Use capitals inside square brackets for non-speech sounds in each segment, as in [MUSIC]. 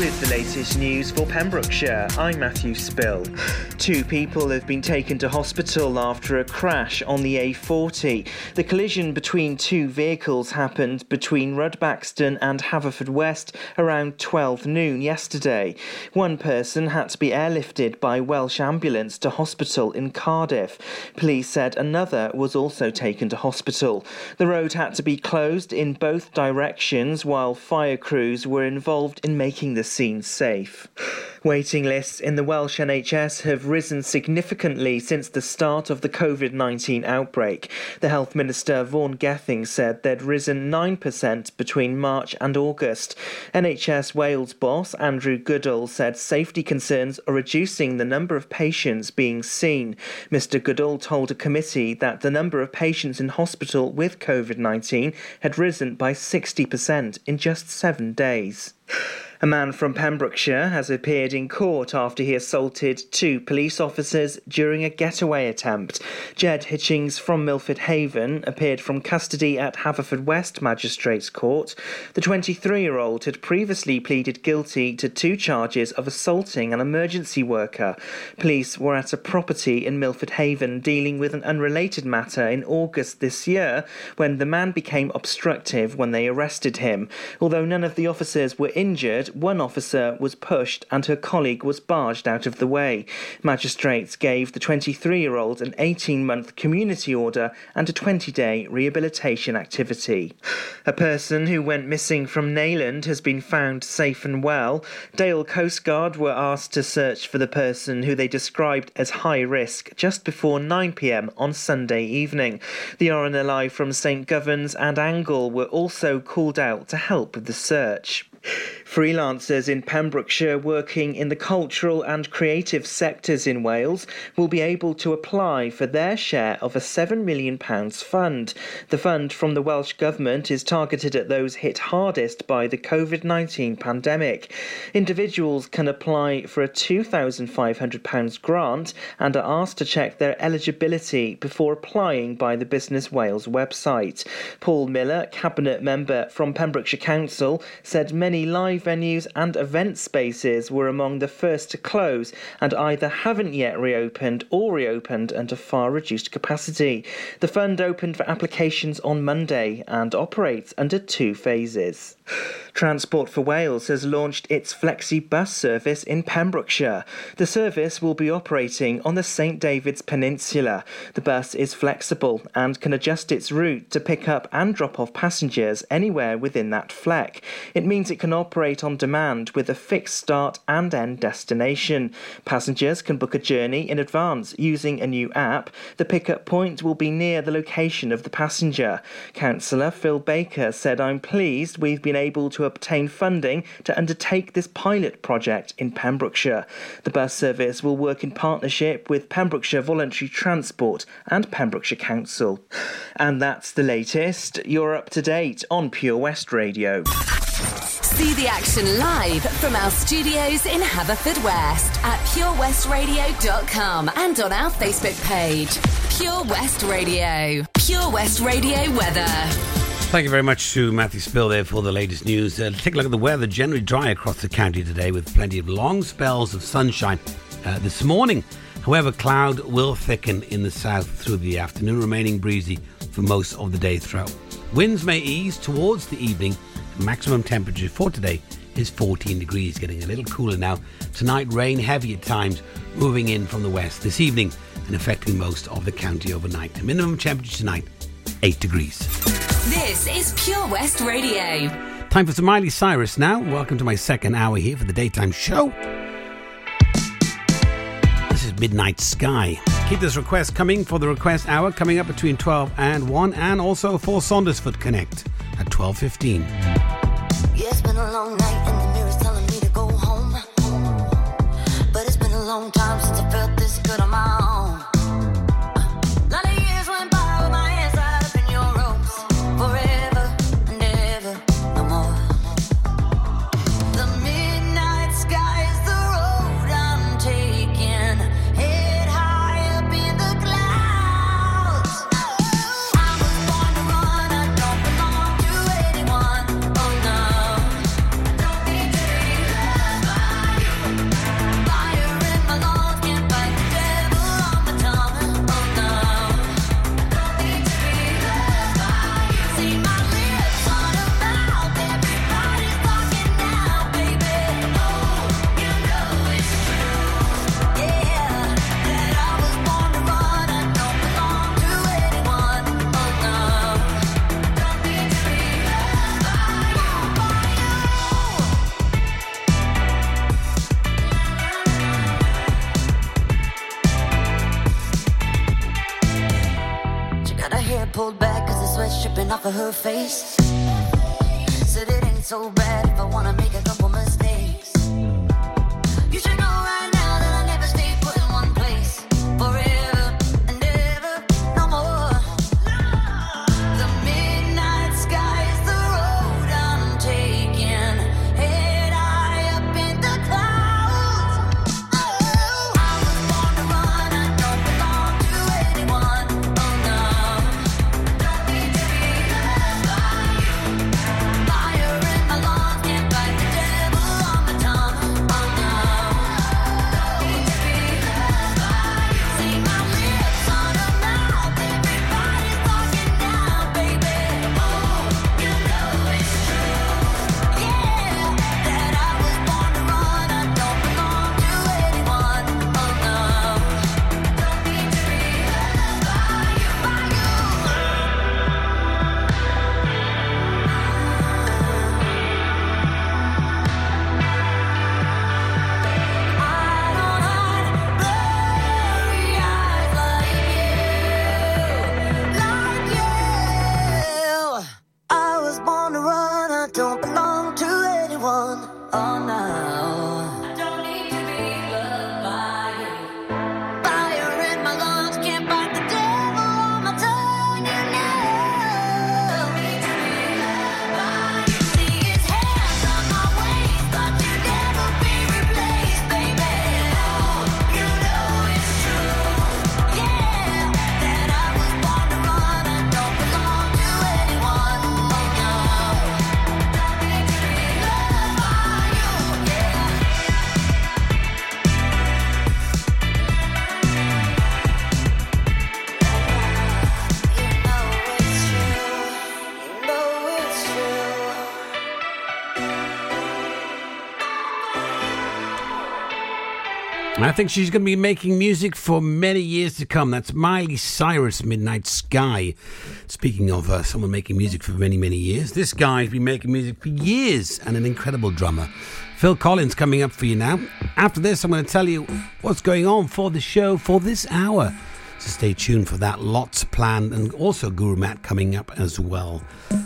With the latest news for Pembrokeshire, I'm Matthew Spill. Two people have been taken to hospital after a crash on the A40. The collision between two vehicles happened between Rudbaxton and Haverfordwest around 12 noon yesterday. One person had to be airlifted by Welsh ambulance to hospital in Cardiff. Police said another was also taken to hospital. The road had to be closed in both directions while fire crews were involved in making the scene safe. Waiting lists in the Welsh NHS have risen significantly since the start of the COVID 19 outbreak. The Health Minister Vaughan Gething said they'd risen 9% between March and August. NHS Wales boss Andrew Goodall said safety concerns are reducing the number of patients being seen. Mr. Goodall told a committee that the number of patients in hospital with COVID 19 had risen by 60% in just seven days. A man from Pembrokeshire has appeared in court after he assaulted two police officers during a getaway attempt. Jed Hitchings from Milford Haven appeared from custody at Haverfordwest Magistrates Court. The 23 year old had previously pleaded guilty to two charges of assaulting an emergency worker. Police were at a property in Milford Haven dealing with an unrelated matter in August this year when the man became obstructive when they arrested him. Although none of the officers were injured, one officer was pushed and her colleague was barged out of the way. Magistrates gave the 23 year old an 18 month community order and a 20 day rehabilitation activity. A person who went missing from Neyland has been found safe and well. Dale Coast Guard were asked to search for the person who they described as high risk just before 9 pm on Sunday evening. The RNLI from St Govan's and Angle were also called out to help with the search. Freelancers in Pembrokeshire working in the cultural and creative sectors in Wales will be able to apply for their share of a £7 million fund. The fund from the Welsh Government is targeted at those hit hardest by the COVID 19 pandemic. Individuals can apply for a £2,500 grant and are asked to check their eligibility before applying by the Business Wales website. Paul Miller, Cabinet Member from Pembrokeshire Council, said many Many venues and event spaces were among the first to close and either haven't yet reopened or reopened under far reduced capacity. The fund opened for applications on Monday and operates under two phases. Transport for Wales has launched its Flexi bus service in Pembrokeshire. The service will be operating on the St David's Peninsula. The bus is flexible and can adjust its route to pick up and drop off passengers anywhere within that fleck. It means it can operate on demand with a fixed start and end destination. Passengers can book a journey in advance using a new app. The pickup point will be near the location of the passenger. Councillor Phil Baker said, I'm pleased we've been able to obtain funding to undertake this pilot project in Pembrokeshire. The bus service will work in partnership with Pembrokeshire Voluntary Transport and Pembrokeshire Council. And that's the latest. You're up to date on Pure West Radio. See the action live from our studios in Haverfordwest at purewestradio.com and on our Facebook page. Pure West Radio. Pure West Radio weather. Thank you very much to Matthew Spill there for the latest news. Uh, take a look at the weather. Generally dry across the county today with plenty of long spells of sunshine uh, this morning. However, cloud will thicken in the south through the afternoon, remaining breezy for most of the day throughout. Winds may ease towards the evening. Maximum temperature for today is 14 degrees, getting a little cooler now. Tonight, rain heavy at times, moving in from the west this evening and affecting most of the county overnight. Minimum temperature tonight, 8 degrees. This is Pure West Radio. Time for some Miley Cyrus now. Welcome to my second hour here for the daytime show. This is Midnight Sky. Keep this request coming for the request hour coming up between 12 and 1 and also for Saundersfoot Connect at 12.15. pulled back cause the sweat's dripping off of her face. Said it ain't so bad if I wanna make it. I think she's going to be making music for many years to come. That's Miley Cyrus, Midnight Sky. Speaking of uh, someone making music for many, many years, this guy's been making music for years and an incredible drummer. Phil Collins coming up for you now. After this, I'm going to tell you what's going on for the show for this hour. So stay tuned for that. Lots planned, and also Guru Matt coming up as well.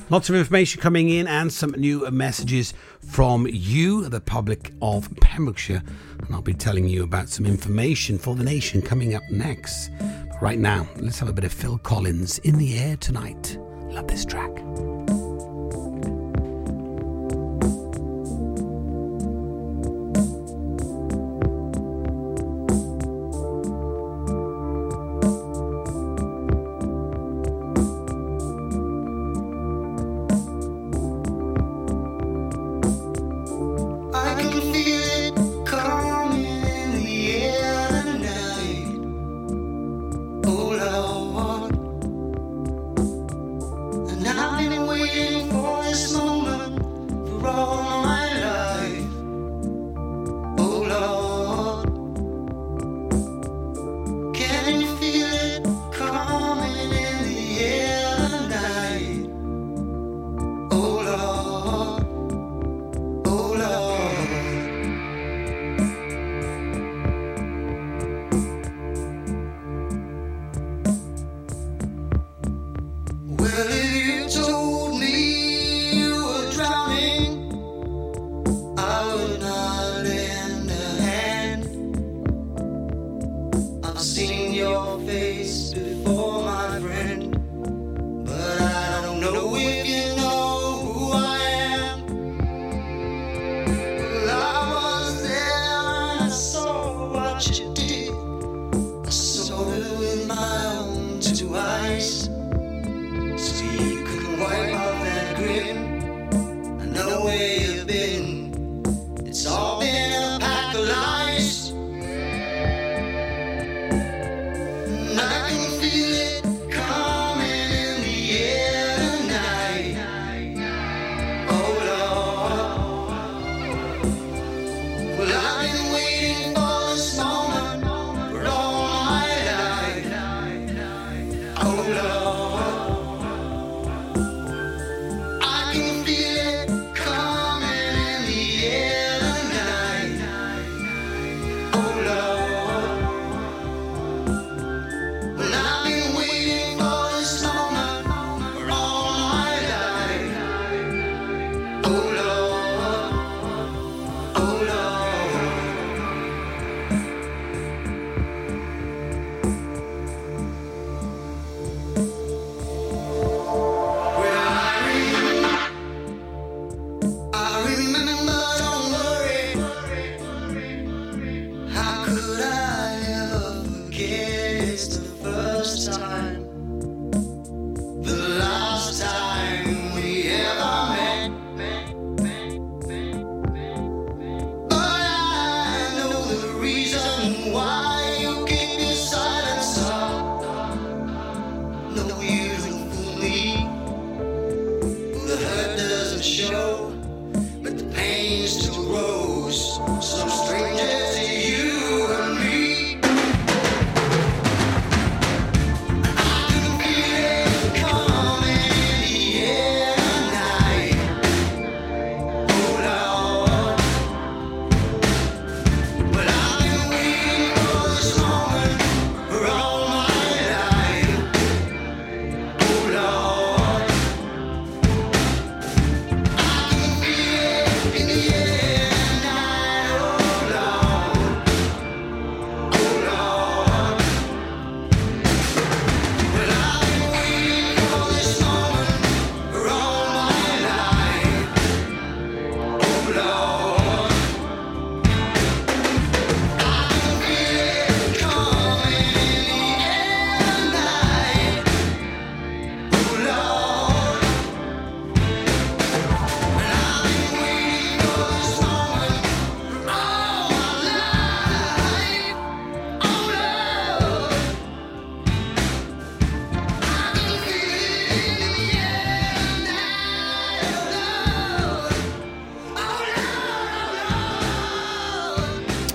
Lots of information coming in, and some new messages from you, the public of Pembrokeshire. And I'll be telling you about some information for the nation coming up next. But right now, let's have a bit of Phil Collins in the air tonight. Love this track. Well,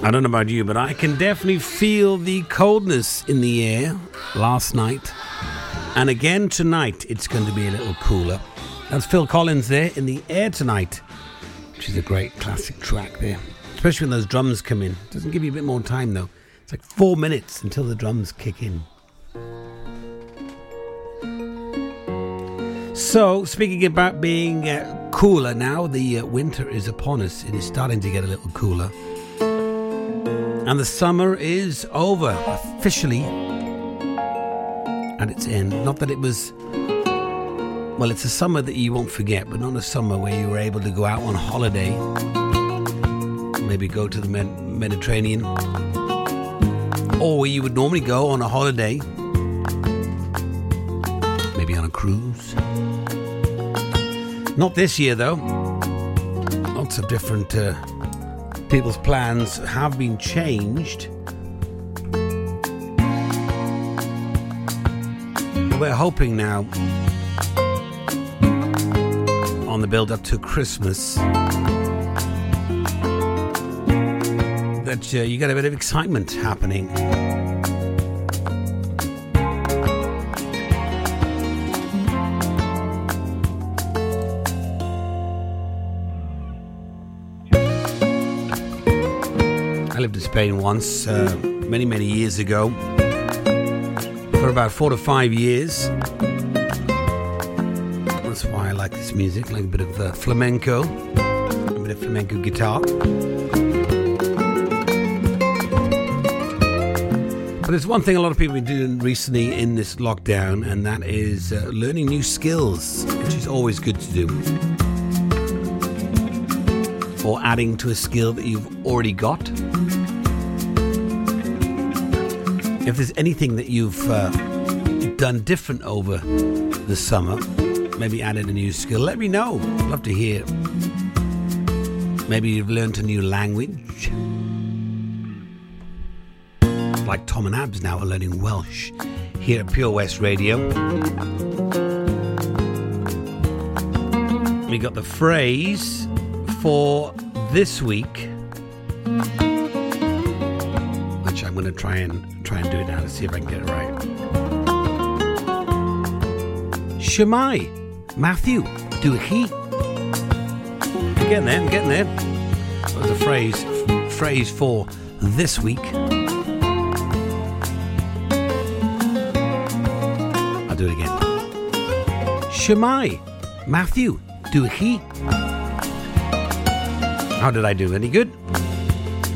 I don't know about you, but I can definitely feel the coldness in the air last night. And again tonight, it's going to be a little cooler. That's Phil Collins there in the air tonight, which is a great classic track there. Especially when those drums come in. Doesn't give you a bit more time though. It's like four minutes until the drums kick in. So, speaking about being uh, cooler now, the uh, winter is upon us. It is starting to get a little cooler. And the summer is over, officially at its end. Not that it was. Well, it's a summer that you won't forget, but not a summer where you were able to go out on holiday. Maybe go to the Med- Mediterranean. Or where you would normally go on a holiday. Maybe on a cruise. Not this year, though. Lots of different uh, people's plans have been changed. We're hoping now on the build up to Christmas that uh, you get a bit of excitement happening. Once, uh, many, many years ago, for about four to five years. That's why I like this music, like a bit of uh, flamenco, a bit of flamenco guitar. But there's one thing a lot of people have been doing recently in this lockdown, and that is uh, learning new skills, which is always good to do. Or adding to a skill that you've already got. If there's anything that you've uh, done different over the summer, maybe added a new skill, let me know. I'd love to hear. Maybe you've learned a new language. Like Tom and Abs now are learning Welsh here at Pure West Radio. We got the phrase for this week, which I'm going to try and try and do it now to see if I can get it right. Shwmae, Matthew, do he? Getting there, I'm getting there. That was a phrase, phrase for this week. I'll do it again. Shwmae, Matthew, do he? How did I do? Any good?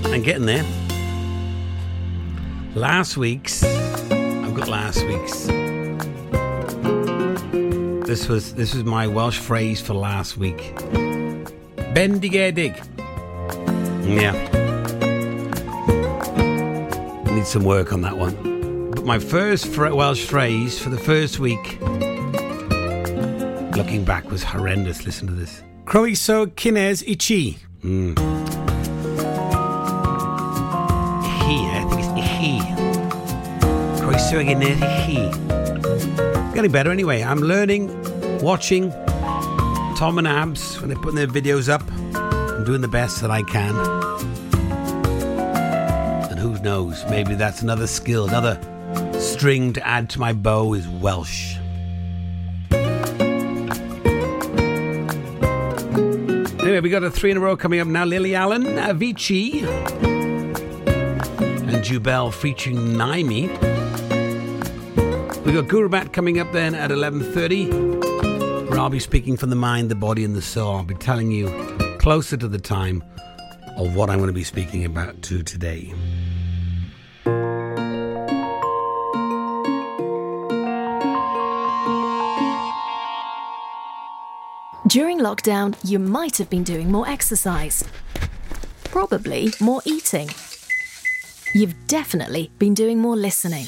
I'm getting there. Last week's, I've got last week's. This was this was my Welsh phrase for last week. Bendigedig. Yeah. Need some work on that one. But my first fr- Welsh phrase for the first week, looking back, was horrendous. Listen to this. Croeso cynnes ichi. Mm. Getting better anyway. I'm learning, watching Tom and Abs when they're putting their videos up. I'm doing the best that I can. And who knows, maybe that's another skill, another string to add to my bow is Welsh. Anyway, we got a three in a row coming up now. Lily Allen, Avicii, and Jubel featuring Neimy. We got Guru Gurubat coming up then at 11.30, where I'll be speaking from the mind, the body and the soul. I'll be telling you closer to the time of what I'm going to be speaking about to today. During lockdown, you might have been doing more exercise. Probably more eating. You've definitely been doing more listening.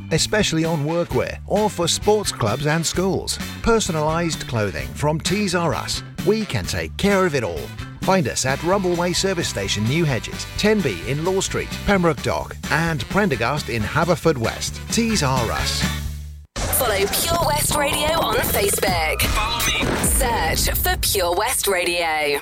especially on workwear or for sports clubs and schools. Personalised clothing from Tees R Us. We can take care of it all. Find us at Rumbleway Service Station, New Hedges, 10B in Law Street, Pembroke Dock, and Prendergast in Haverfordwest. Tees R Us. Follow Pure West Radio on Facebook. Follow me. Search for Pure West Radio.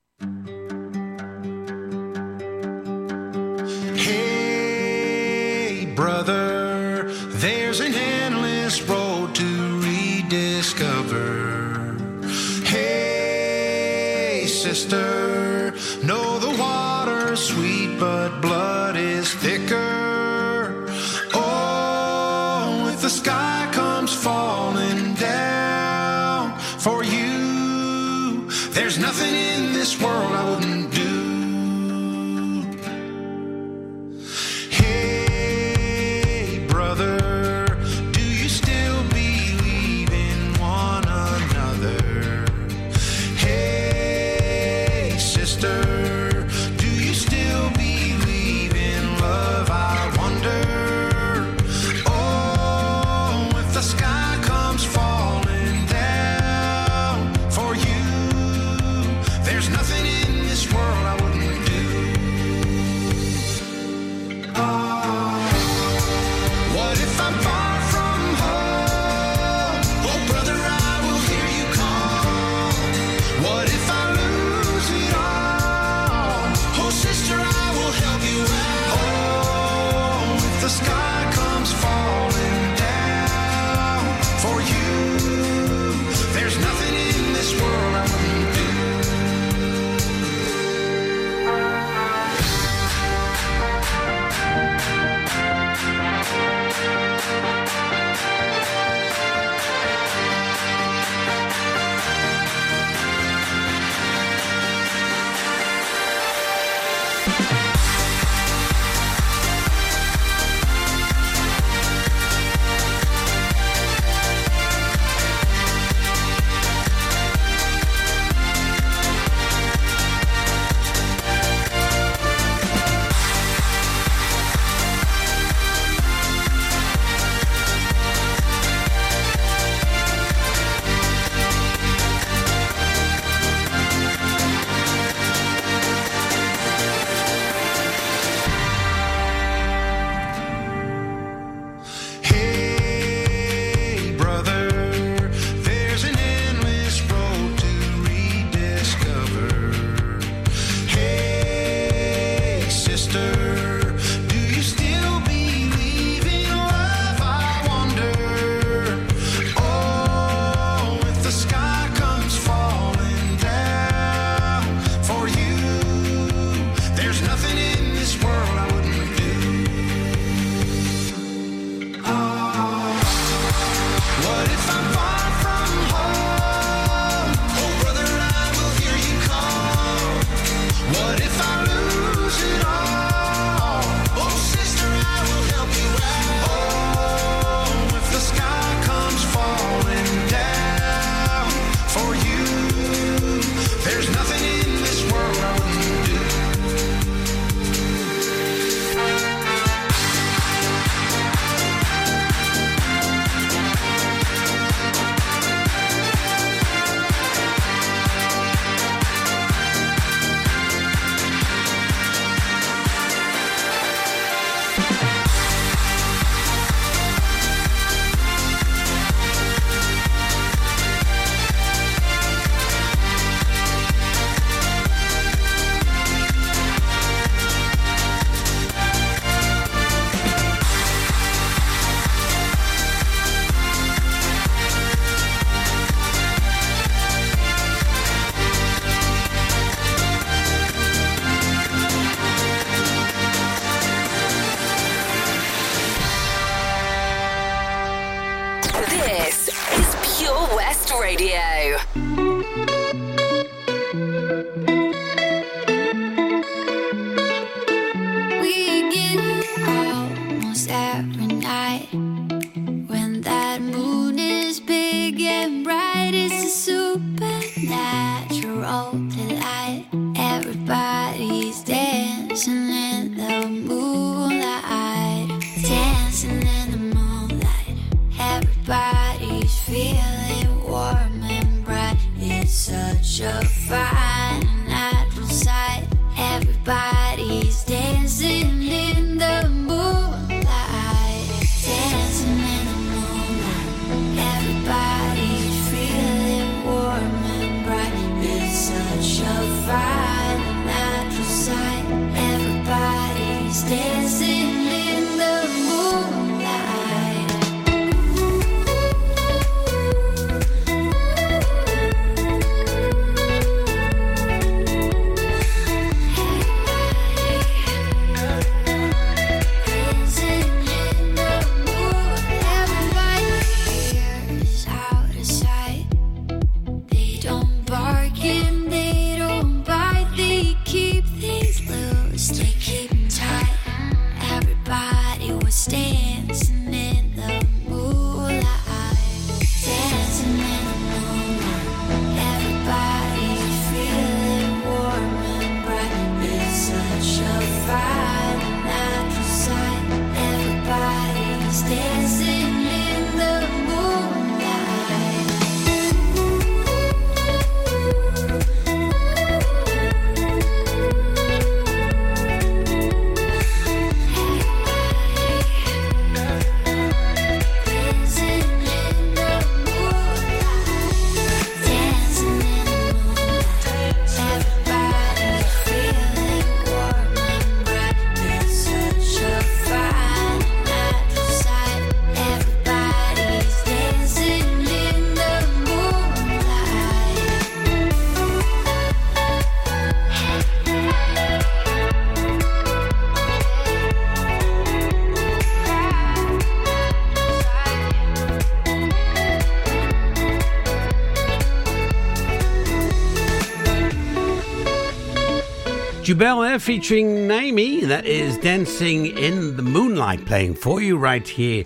Jubel there featuring Naomi. That is Dancing in the Moonlight playing for you right here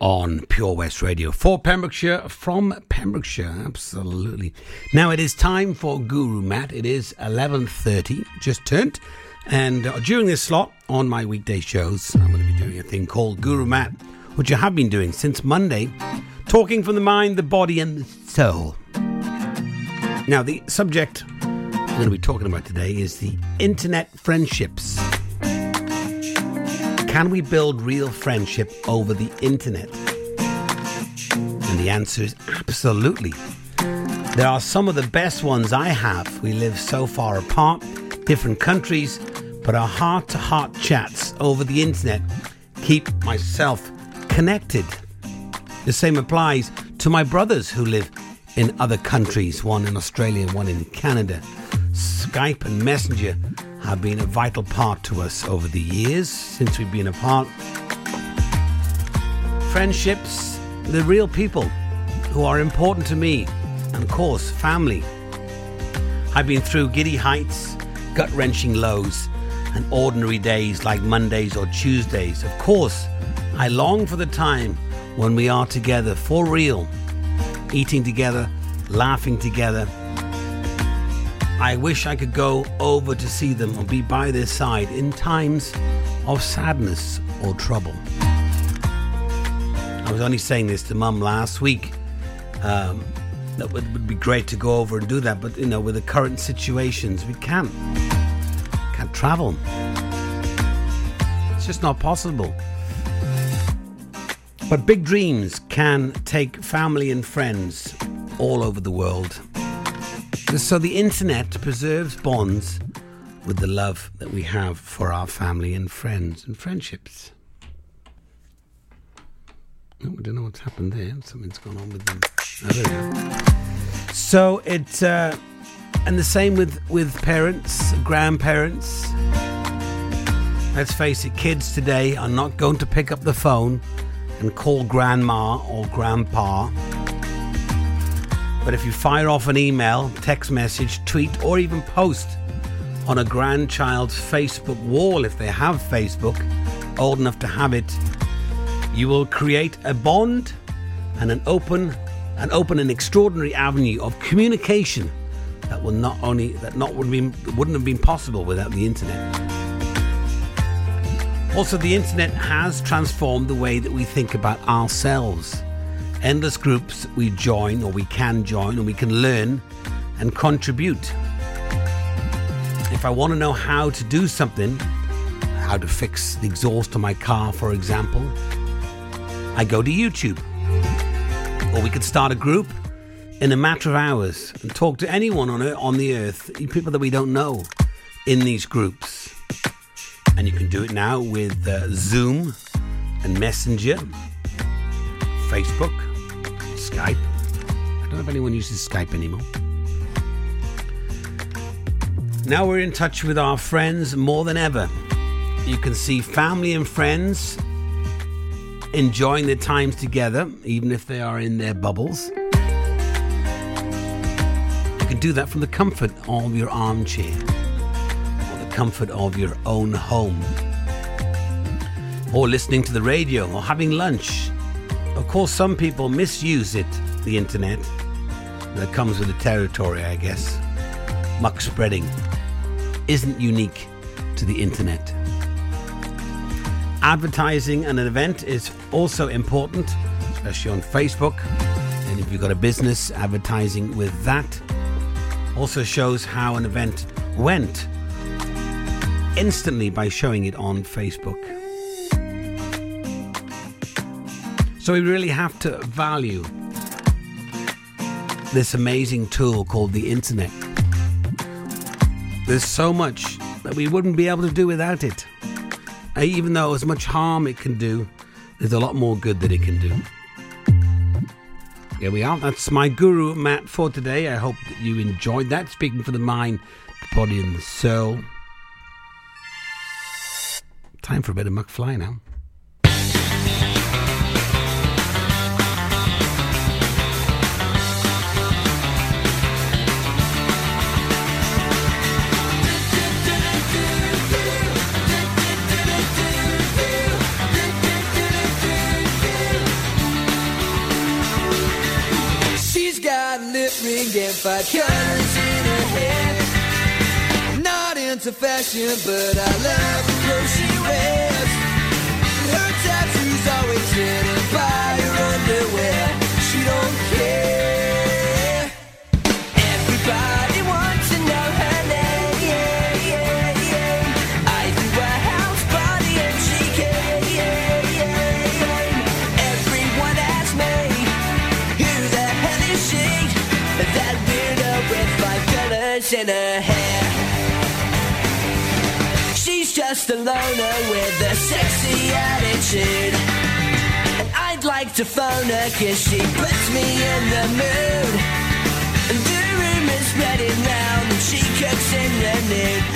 on Pure West Radio for Pembrokeshire from Pembrokeshire. Absolutely. Now it is time for Guru Matt. It is 11.30, just turned. And uh, during this slot on my weekday shows, I'm going to be doing a thing called Guru Matt, which I have been doing since Monday, talking from the mind, the body, and the soul. Now, the subject I'm going to be talking about today is the internet friendships. Can we build real friendship over the internet? And the answer is absolutely. There are some of the best ones I have. We live so far apart, different countries, but our heart to heart chats over the internet keep myself connected. The same applies to my brothers who live in other countries, one in Australia, one in Canada. Skype and Messenger have been a vital part to us over the years since we've been apart. Friendships, the real people who are important to me, and of course, family. I've been through giddy heights, gut wrenching lows, and ordinary days like Mondays or Tuesdays. Of course, I long for the time when we are together for real, eating together, laughing together. I wish I could go over to see them or be by their side in times of sadness or trouble. I was only saying this to Mum last week. Um, that would, would be great to go over and do that, but you know, with the current situations, we can't. Can't travel. It's just not possible. But big dreams can take family and friends all over the world. So the internet preserves bonds with the love that we have for our family and friends and friendships. Oh, don't know what's happened there. Something's gone on with them. So it's uh, and the same with with parents, grandparents. Let's face it, kids today are not going to pick up the phone and call grandma or grandpa. But if you fire off an email, text message, tweet, or even post on a grandchild's Facebook wall, if they have Facebook, old enough to have it, you will create a bond and an open and open an extraordinary avenue of communication that will not only that not would be wouldn't have been possible without the internet. Also, the internet has transformed the way that we think about ourselves. Endless groups we join or we can join and we can learn and contribute. If I want to know how to do something, how to fix the exhaust on my car, for example, I go to YouTube. Or we could start a group in a matter of hours and talk to anyone on, on the earth, people that we don't know, in these groups. And you can do it now with uh, Zoom and Messenger, Facebook, Skype. I don't know if anyone uses Skype anymore. Now we're in touch with our friends more than ever. You can see family and friends enjoying their times together, even if they are in their bubbles. You can do that from the comfort of your armchair or the comfort of your own home. Or listening to the radio or having lunch. Of course, some people misuse it, the internet. That comes with the territory, I guess. Muck spreading isn't unique to the internet. Advertising an event is also important, especially on Facebook. And if you've got a business, advertising with that also shows how an event went instantly by showing it on Facebook. So we really have to value this amazing tool called the internet. There's so much that we wouldn't be able to do without it. Uh, Even though as much harm it can do, there's a lot more good that it can do. Here we are. That's my guru, Matt, for today. I hope that you enjoyed that. Speaking for the mind, the body, and the soul. Time for a bit of McFly now. dignified. Colors in her hair. Not into fashion, but I love the clothes she wears. Her tattoos. secrets in her hair. She's just a loner with a sexy attitude. And I'd like to phone her cause she puts me in the mood. And the room is ready now, and she cooks in the nude.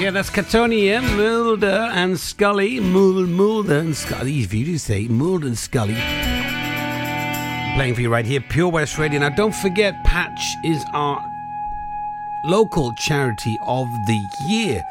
Yeah, that's Catatonia, Mulder and Scully. Mul- Mulder and Scully. These videos say Mulder and Scully. Playing for you right here, Pure West Radio. Now, don't forget, Patch is our local charity of the year.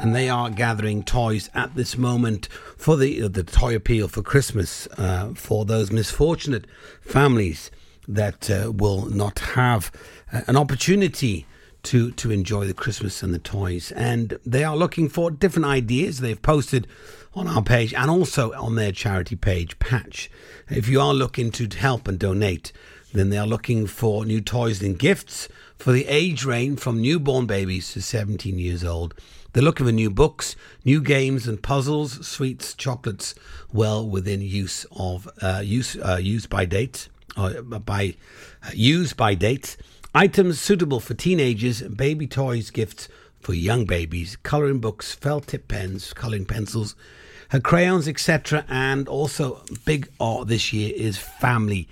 And they are gathering toys at this moment for the the toy appeal for Christmas uh, for those misfortunate families that uh, will not have uh, an opportunity to to enjoy the Christmas and the toys. And they are looking for different ideas. They've posted on our page and also on their charity page, Patch. If you are looking to help and donate, then they are looking for new toys and gifts for the age range from newborn babies to 17 years old. They're looking for new books, new games and puzzles, sweets, chocolates, well within use of uh, use uh, by date, uh, by uh, by date. Items suitable for teenagers, baby toys, gifts for young babies, colouring books, felt tip pens, colouring pencils, her crayons, etc. And also big art this year is family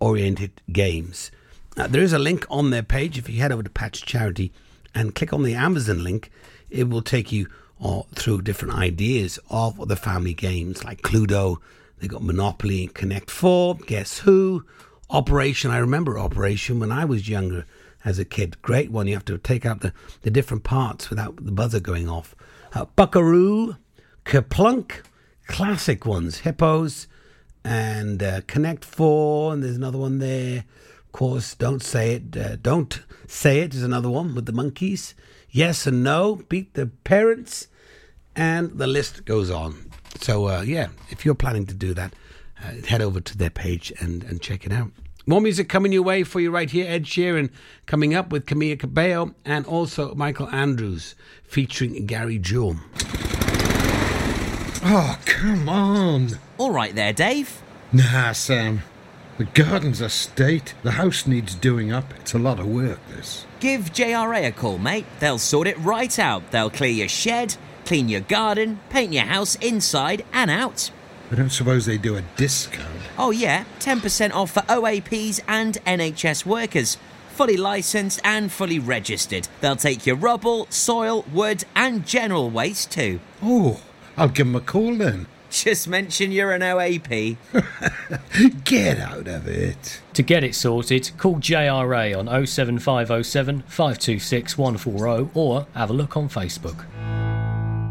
oriented games. Uh, there is a link on their page. If you head over to Patch Charity and click on the Amazon link, it will take you uh, through different ideas of the family games like Cluedo. They've got Monopoly, Connect Four, Guess Who, Operation. I remember Operation when I was younger as a kid. Great one. You have to take out the, the different parts without the buzzer going off. Uh, Buckaroo, Kerplunk, classic ones. Hippos and uh, Connect Four, and there's another one there. Of course, don't say it. Uh, don't say it is another one with the monkeys. Yes and no, beat the parents, and the list goes on. So uh, yeah, if you're planning to do that, uh, head over to their page and, and check it out. More music coming your way for you right here. Ed Sheeran coming up with Camila Cabello and also Michael Andrews featuring Gary Jules. Oh, come on. All right there, Dave. Nah, Sam. The garden's a state. The house needs doing up. It's a lot of work, this. Give JRA a call, mate. They'll sort it right out. They'll clear your shed, clean your garden, paint your house inside and out. I don't suppose they do a discount. Oh, yeah, 10% off for OAPs and NHS workers. Fully licensed and fully registered. They'll take your rubble, soil, wood, and general waste too. Oh, I'll give them a call then. Just mention you're an OAP. [LAUGHS] Get out of it. To get it sorted, call JRA on 07507 526 140 or have a look on Facebook.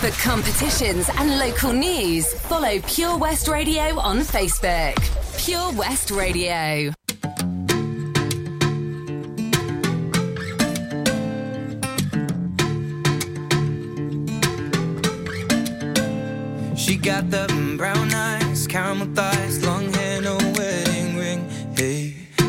For competitions and local news, follow Pure West Radio on Facebook. Pure West Radio. She got the brown eyes, caramel thighs, long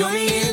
Join in.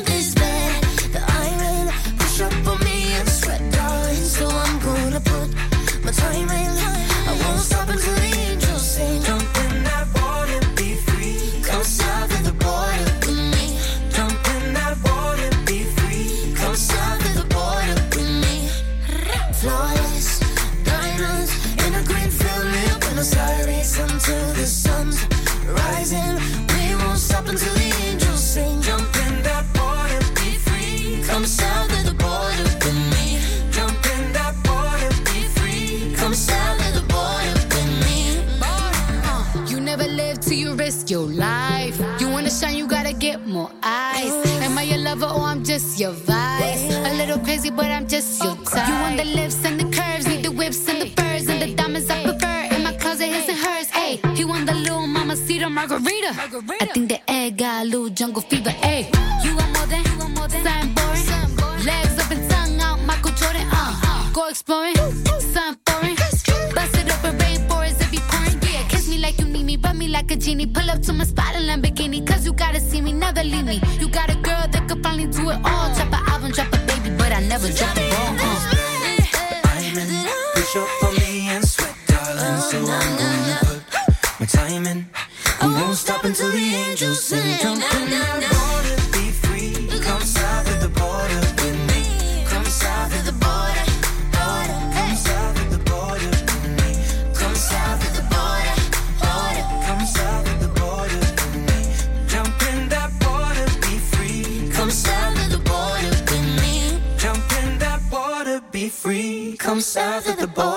but I'm just so type. You want the lifts and the curves, need the whips and the furs and the diamonds I prefer. In my closet, his and hers. Hey, he want the little mama cedar margarita. I think the egg got a little jungle fever. Hey.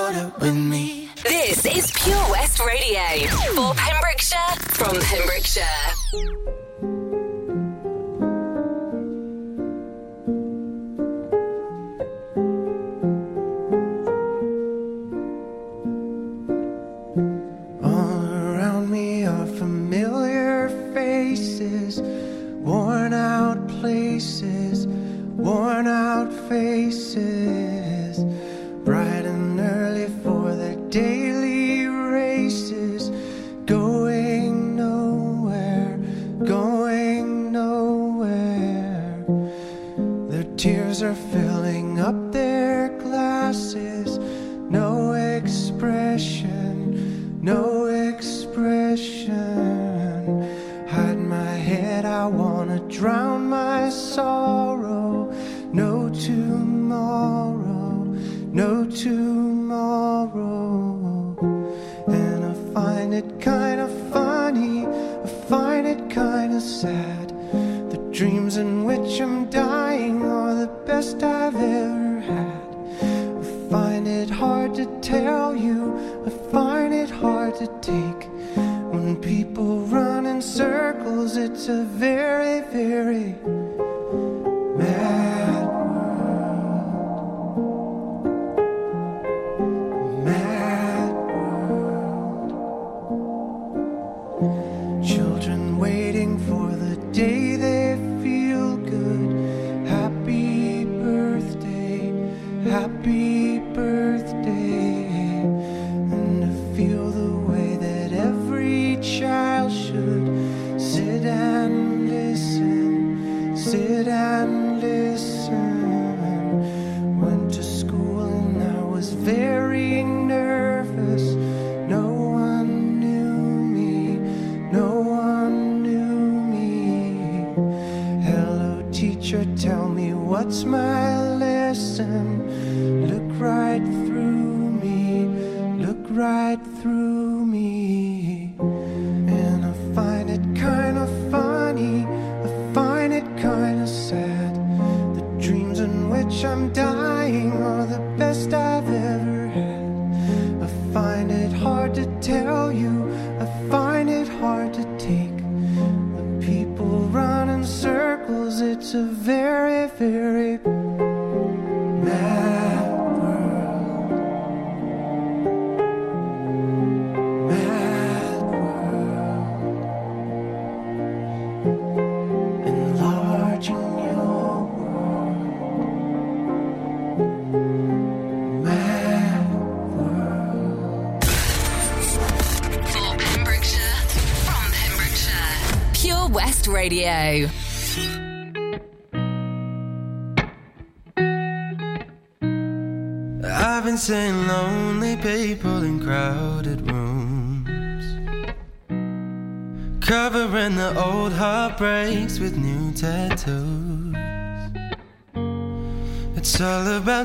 water with me. This is Pure West Radio for Pembrokeshire from Pembrokeshire. sit and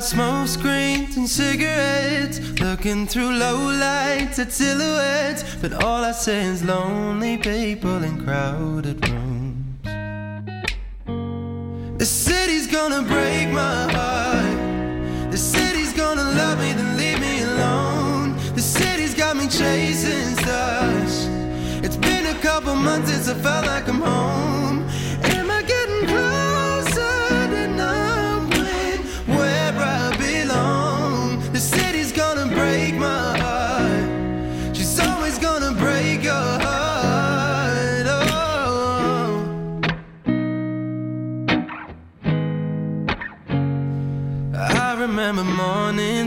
smoke screens and cigarettes, looking through low lights at silhouettes. But all I see is lonely people in crowded rooms. The city's gonna break my heart. The city's gonna love me, then leave me alone. The city's got me chasing stars. It's been a couple months since I felt like I'm home.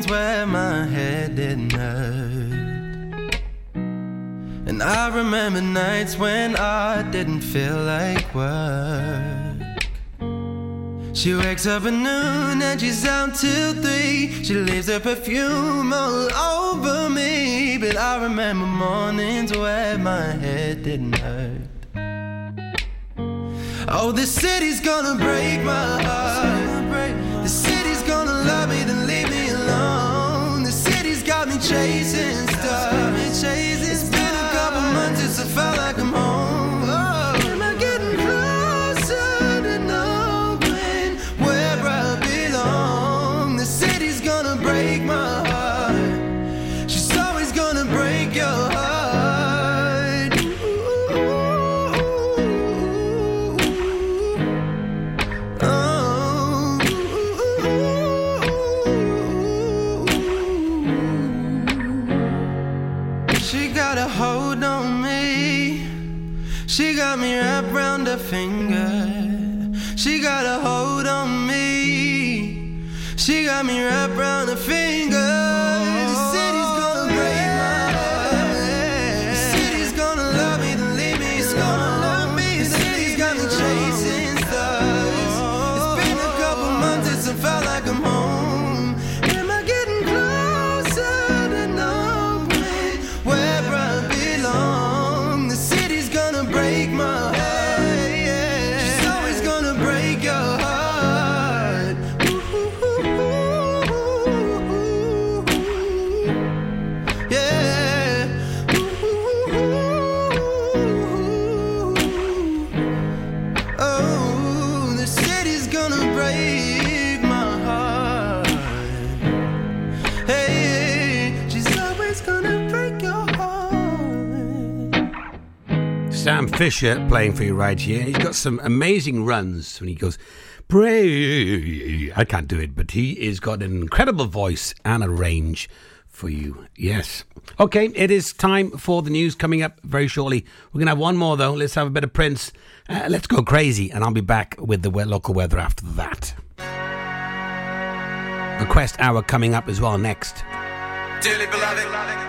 Where my head didn't hurt. And I remember nights when I didn't feel like work. She wakes up at noon and she's out till three. She leaves her perfume all over me. But I remember mornings where my head didn't hurt. Oh, the city's gonna break my heart. The city's gonna love me, then chasing stars. It's been a couple months since I felt like I'm months since Fisher playing for you right here. He's got some amazing runs when he goes, Pray. I can't do it, but he has got an incredible voice and a range for you. Yes. Okay, it is time for the news coming up very shortly. We're going to have one more, though. Let's have a bit of Prince. Uh, let's go crazy, and I'll be back with the local weather after that. Request hour coming up as well next. Dearly beloved,